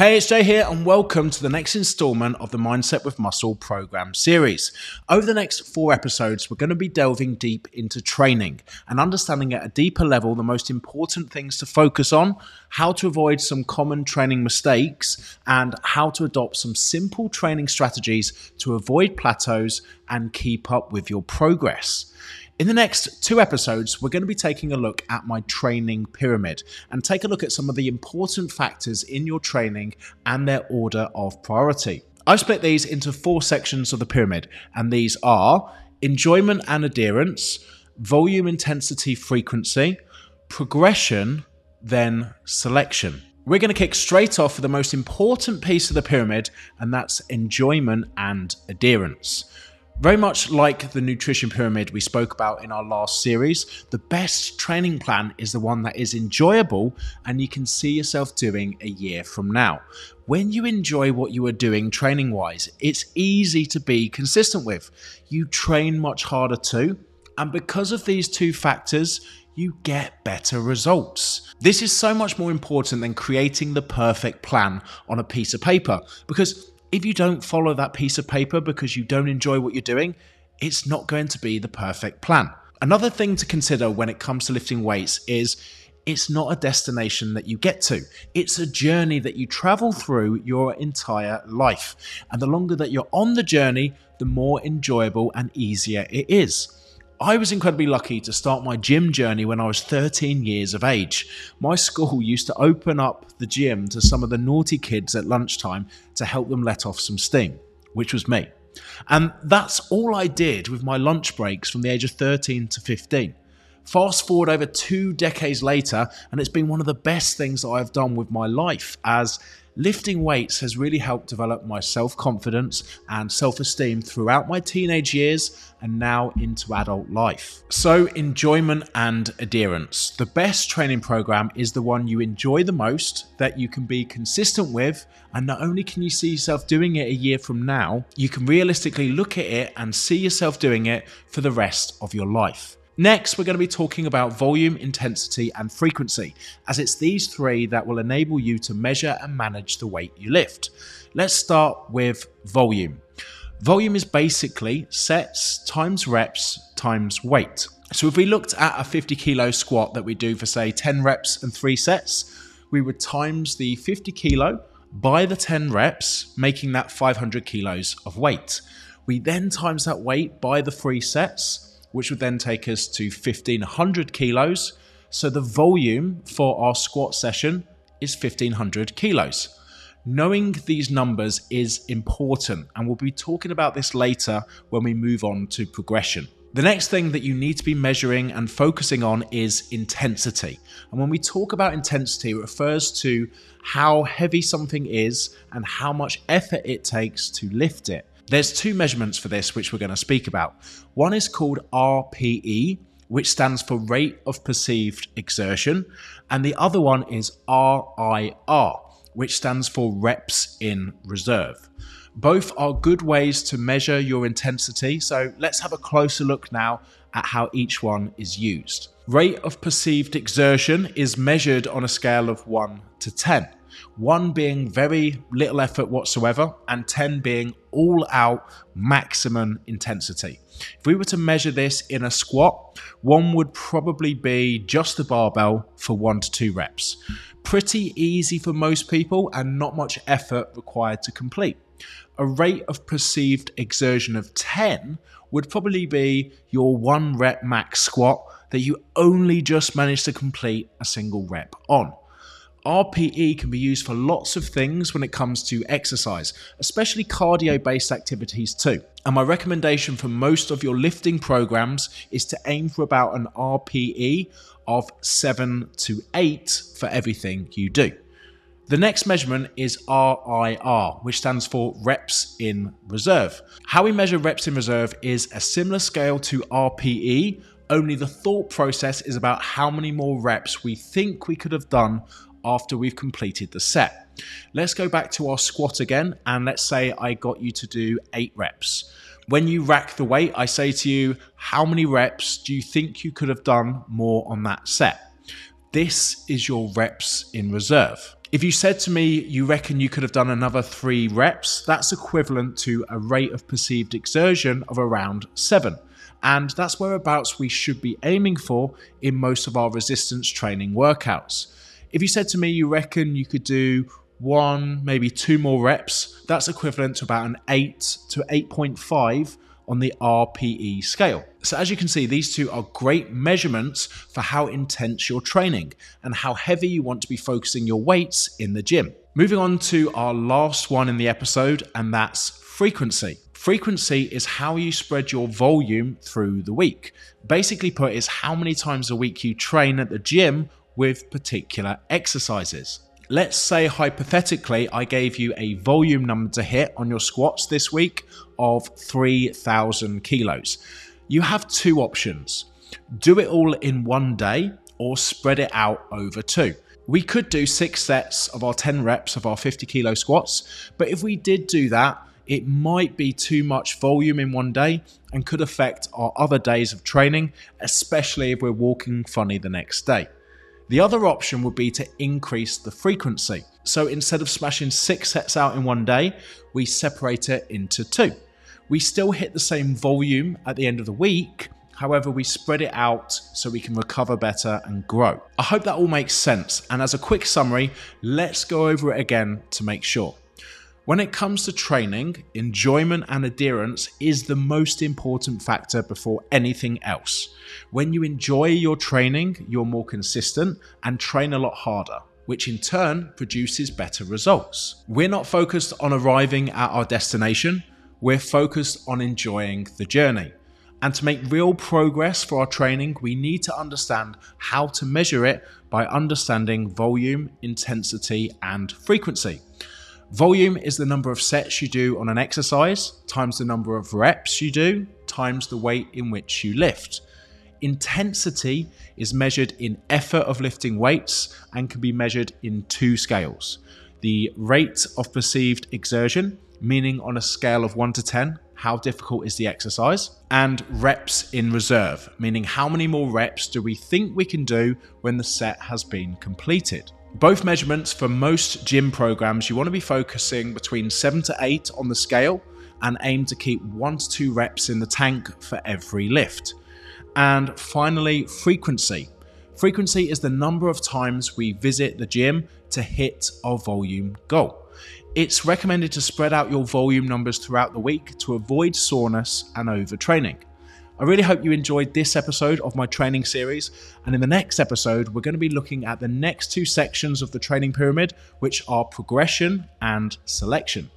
Hey, it's Jay here, and welcome to the next installment of the Mindset with Muscle program series. Over the next four episodes, we're going to be delving deep into training and understanding at a deeper level the most important things to focus on, how to avoid some common training mistakes, and how to adopt some simple training strategies to avoid plateaus and keep up with your progress. In the next two episodes, we're going to be taking a look at my training pyramid and take a look at some of the important factors in your training and their order of priority. I've split these into four sections of the pyramid, and these are enjoyment and adherence, volume, intensity, frequency, progression, then selection. We're going to kick straight off with the most important piece of the pyramid, and that's enjoyment and adherence. Very much like the nutrition pyramid we spoke about in our last series, the best training plan is the one that is enjoyable and you can see yourself doing a year from now. When you enjoy what you are doing training wise, it's easy to be consistent with. You train much harder too, and because of these two factors, you get better results. This is so much more important than creating the perfect plan on a piece of paper because if you don't follow that piece of paper because you don't enjoy what you're doing, it's not going to be the perfect plan. Another thing to consider when it comes to lifting weights is it's not a destination that you get to. It's a journey that you travel through your entire life. And the longer that you're on the journey, the more enjoyable and easier it is. I was incredibly lucky to start my gym journey when I was 13 years of age. My school used to open up the gym to some of the naughty kids at lunchtime to help them let off some steam, which was me. And that's all I did with my lunch breaks from the age of 13 to 15. Fast forward over two decades later, and it's been one of the best things that I've done with my life as lifting weights has really helped develop my self confidence and self esteem throughout my teenage years and now into adult life. So, enjoyment and adherence. The best training program is the one you enjoy the most, that you can be consistent with, and not only can you see yourself doing it a year from now, you can realistically look at it and see yourself doing it for the rest of your life. Next, we're going to be talking about volume, intensity, and frequency, as it's these three that will enable you to measure and manage the weight you lift. Let's start with volume. Volume is basically sets times reps times weight. So if we looked at a 50 kilo squat that we do for, say, 10 reps and three sets, we would times the 50 kilo by the 10 reps, making that 500 kilos of weight. We then times that weight by the three sets which would then take us to 1500 kilos. So the volume for our squat session is 1500 kilos. Knowing these numbers is important, and we'll be talking about this later when we move on to progression. The next thing that you need to be measuring and focusing on is intensity. And when we talk about intensity, it refers to how heavy something is and how much effort it takes to lift it. There's two measurements for this which we're going to speak about. One is called RPE, which stands for rate of perceived exertion, and the other one is RIR, which stands for reps in reserve. Both are good ways to measure your intensity, so let's have a closer look now at how each one is used. Rate of perceived exertion is measured on a scale of 1 to 10 one being very little effort whatsoever, and 10 being all out maximum intensity. If we were to measure this in a squat, one would probably be just the barbell for one to two reps. Pretty easy for most people, and not much effort required to complete. A rate of perceived exertion of 10 would probably be your one rep max squat that you only just managed to complete a single rep on. RPE can be used for lots of things when it comes to exercise, especially cardio based activities too. And my recommendation for most of your lifting programs is to aim for about an RPE of 7 to 8 for everything you do. The next measurement is RIR, which stands for reps in reserve. How we measure reps in reserve is a similar scale to RPE, only the thought process is about how many more reps we think we could have done after we've completed the set. Let's go back to our squat again, and let's say I got you to do eight reps. When you rack the weight, I say to you, how many reps do you think you could have done more on that set? This is your reps in reserve. If you said to me you reckon you could have done another three reps, that's equivalent to a rate of perceived exertion of around seven. And that's whereabouts we should be aiming for in most of our resistance training workouts. If you said to me you reckon you could do one, maybe two more reps, that's equivalent to about an 8 to 8.5 on the RPE scale. So, as you can see, these two are great measurements for how intense you're training and how heavy you want to be focusing your weights in the gym. Moving on to our last one in the episode, and that's frequency. Frequency is how you spread your volume through the week. Basically, put, is how many times a week you train at the gym with particular exercises. Let's say hypothetically, I gave you a volume number to hit on your squats this week of 3,000 kilos. You have two options do it all in one day or spread it out over two. We could do six sets of our 10 reps of our 50 kilo squats, but if we did do that, it might be too much volume in one day and could affect our other days of training, especially if we're walking funny the next day. The other option would be to increase the frequency. So instead of smashing six sets out in one day, we separate it into two. We still hit the same volume at the end of the week, However, we spread it out so we can recover better and grow. I hope that all makes sense. And as a quick summary, let's go over it again to make sure. When it comes to training, enjoyment and adherence is the most important factor before anything else. When you enjoy your training, you're more consistent and train a lot harder which in turn produces better results. We're not focused on arriving at our destination, we're focused on enjoying the journey. And to make real progress for our training, we need to understand how to measure it by understanding volume, intensity, and frequency. Volume is the number of sets you do on an exercise times the number of reps you do times the weight in which you lift. Intensity is measured in effort of lifting weights and can be measured in two scales the rate of perceived exertion, meaning on a scale of 1 to 10, how difficult is the exercise, and reps in reserve, meaning how many more reps do we think we can do when the set has been completed. Both measurements for most gym programs, you want to be focusing between 7 to 8 on the scale and aim to keep 1 to 2 reps in the tank for every lift. And finally, frequency. Frequency is the number of times we visit the gym to hit our volume goal. It's recommended to spread out your volume numbers throughout the week to avoid soreness and overtraining. I really hope you enjoyed this episode of my training series. And in the next episode, we're going to be looking at the next two sections of the training pyramid, which are progression and selection.